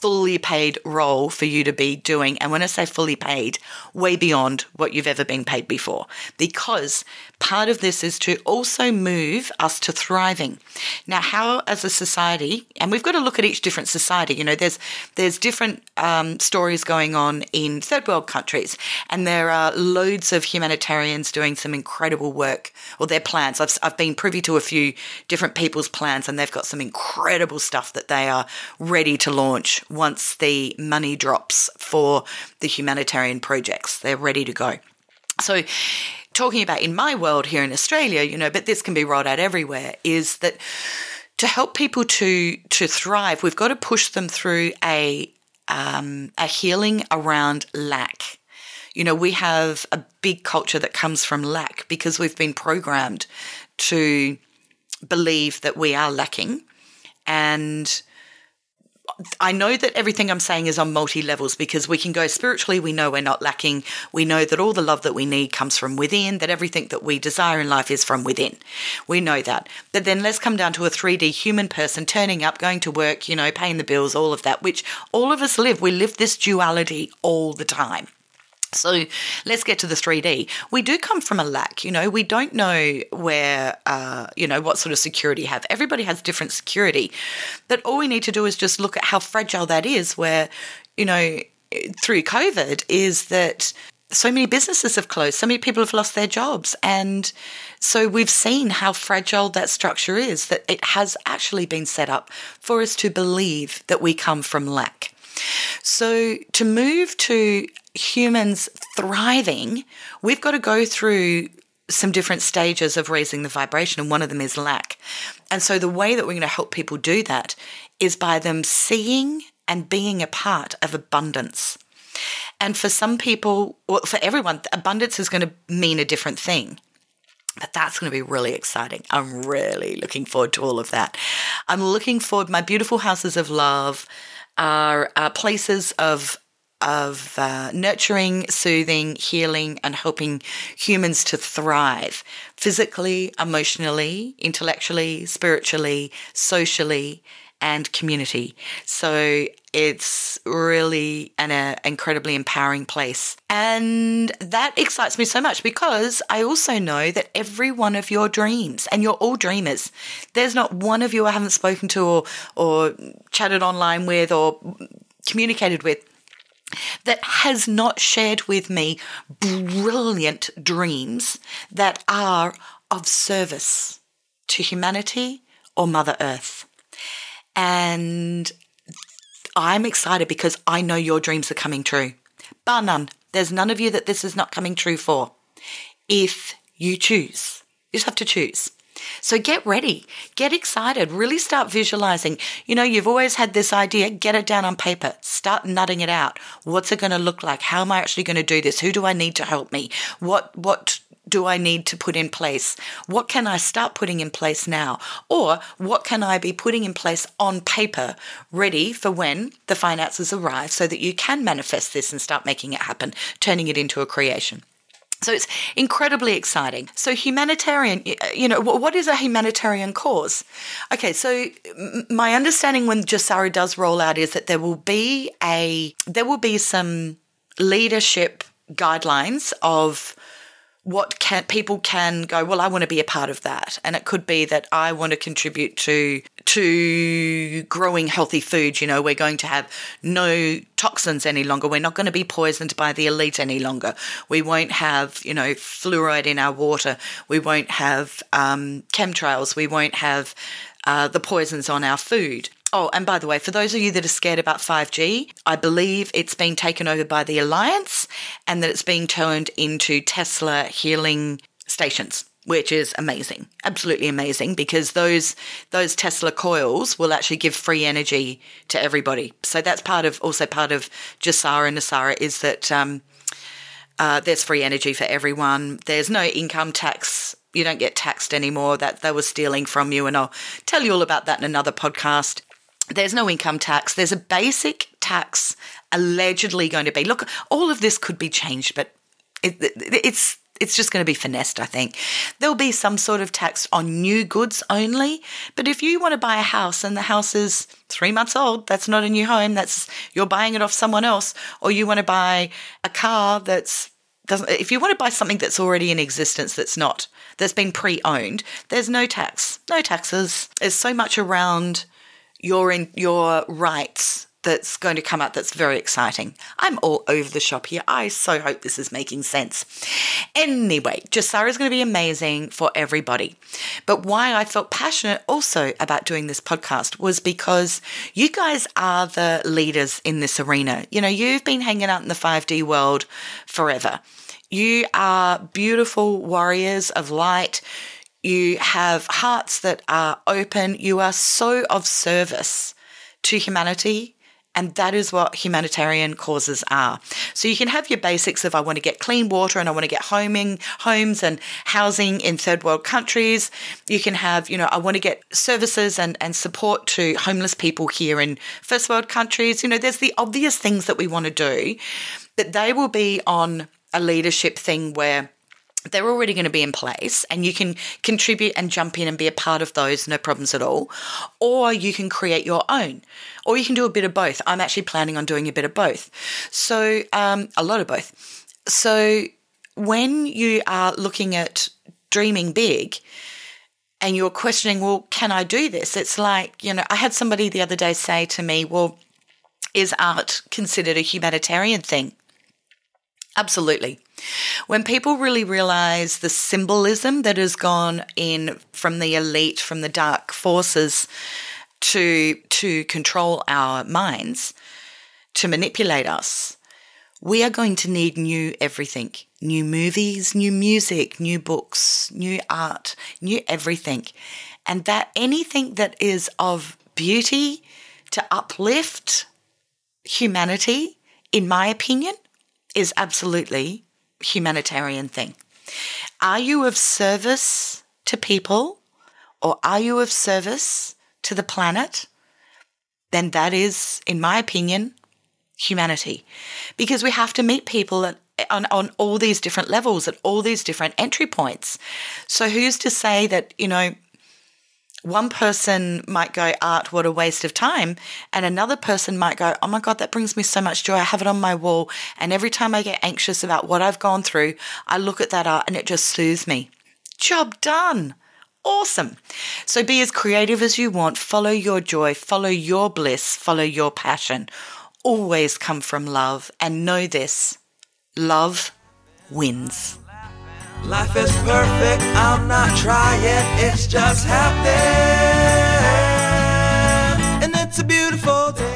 fully paid role for you to be doing. And when I say fully paid, way beyond what you've ever been paid before. Because part of this is to also move us to thriving. Now, how as a society, and we've got to look at each different society, you know, there's, there's different um, stories going on in third world countries, and there are loads of humanitarians doing some incredible work, or their plans. I've, I've been privy to a few different people's plans, and they've got some incredible stuff that they are ready to launch once the money drops for the humanitarian projects. They're ready to go. So, talking about in my world here in Australia, you know, but this can be rolled out everywhere, is that to help people to to thrive, we've got to push them through a um, a healing around lack. You know, we have a big culture that comes from lack because we've been programmed to believe that we are lacking. And I know that everything I'm saying is on multi levels because we can go spiritually, we know we're not lacking. We know that all the love that we need comes from within, that everything that we desire in life is from within. We know that. But then let's come down to a 3D human person turning up, going to work, you know, paying the bills, all of that, which all of us live. We live this duality all the time. So let's get to the 3D. We do come from a lack, you know, we don't know where, uh, you know, what sort of security have. Everybody has different security. But all we need to do is just look at how fragile that is, where, you know, through COVID, is that so many businesses have closed, so many people have lost their jobs. And so we've seen how fragile that structure is, that it has actually been set up for us to believe that we come from lack. So, to move to humans thriving, we've got to go through some different stages of raising the vibration, and one of them is lack. And so, the way that we're going to help people do that is by them seeing and being a part of abundance. And for some people, or for everyone, abundance is going to mean a different thing. But that's going to be really exciting. I'm really looking forward to all of that. I'm looking forward. My beautiful houses of love are, are places of of uh, nurturing, soothing, healing, and helping humans to thrive physically, emotionally, intellectually, spiritually, socially, and community. So it's really an uh, incredibly empowering place. And that excites me so much because I also know that every one of your dreams, and you're all dreamers, there's not one of you I haven't spoken to or, or chatted online with or communicated with that has not shared with me brilliant dreams that are of service to humanity or Mother Earth. And I'm excited because I know your dreams are coming true. Bar none. There's none of you that this is not coming true for. If you choose, you just have to choose. So get ready, get excited, really start visualizing. You know, you've always had this idea, get it down on paper, start nutting it out. What's it going to look like? How am I actually going to do this? Who do I need to help me? What, what, do I need to put in place? What can I start putting in place now? Or what can I be putting in place on paper, ready for when the finances arrive so that you can manifest this and start making it happen, turning it into a creation? So it's incredibly exciting. So humanitarian, uh, you know, what is a humanitarian cause? Okay, so my understanding when GESARA does roll out is that there will be a there will be some leadership guidelines of what can people can go well i want to be a part of that. And it could be that i want to contribute to to growing healthy food you know we're going to have no toxins any longer. We're not going to be poisoned by the elite any longer. We won't have you know fluoride in our water. We won't have um, chemtrails. We won't have uh, the poisons on our food Oh, and by the way, for those of you that are scared about 5G, I believe it's being taken over by the Alliance and that it's being turned into Tesla healing stations which is amazing absolutely amazing because those those tesla coils will actually give free energy to everybody. So that's part of also part of GESARA and NESARA is that um, uh, there's free energy for everyone. There's no income tax. You don't get taxed anymore. That they were stealing from you and i'll tell you all about that in another podcast there's no income tax. There's a basic tax allegedly going to be. Look, all of this could be changed, but it, it's it's just going to be finessed, I think. There'll be some sort of tax on new goods only, but if you want to buy a house and the house is three months old, that's not a new home. That's you're buying it off someone else, or you want to buy a car that's doesn't. If you want to buy something that's already in existence, that's not that's been pre-owned, there's no tax, no taxes. There's so much around your in your rights that's going to come out that's very exciting. I'm all over the shop here. I so hope this is making sense. Anyway, GESARA is going to be amazing for everybody. But why I felt passionate also about doing this podcast was because you guys are the leaders in this arena. You know, you've been hanging out in the 5D world forever. You are beautiful warriors of light. You have hearts that are open. You are so of service to humanity And that is what humanitarian causes are. So you can have your basics of I want to get clean water and I want to get homing, homes and housing in third world countries. You can have, you know, I want to get services and, and support to homeless people here in first world countries. You know, there's the obvious things that we want to do, but they will be on a leadership thing where they're already going to be in place and you can contribute and jump in and be a part of those, no problems at all. Or you can create your own, or you can do a bit of both. I'm actually planning on doing a bit of both. So, um, a lot of both. So, when you are looking at dreaming big, and you're questioning, well, can I do this? It's like, you know, I had somebody the other day say to me, well, is art considered a humanitarian thing? Absolutely. When people really realize the symbolism that has gone in from the elite, from the dark forces to, to control our minds, to manipulate us, we are going to need new everything new movies, new music, new books, new art, new everything. And that anything that is of beauty to uplift humanity, in my opinion, is absolutely humanitarian thing. Are you of service to people or are you of service to the planet? Then that is, in my opinion, humanity. Because we have to meet people at, on, on all these different levels, at all these different entry points. So who's to say that, you know, one person might go, art, what a waste of time. And another person might go, oh my God, that brings me so much joy. I have it on my wall. And every time I get anxious about what I've gone through, I look at that art and it just soothes me. Job done. Awesome. So be as creative as you want. Follow your joy, follow your bliss, follow your passion. Always come from love and know this love wins. Life is perfect, I'm not trying, it's just happening. And it's a beautiful day.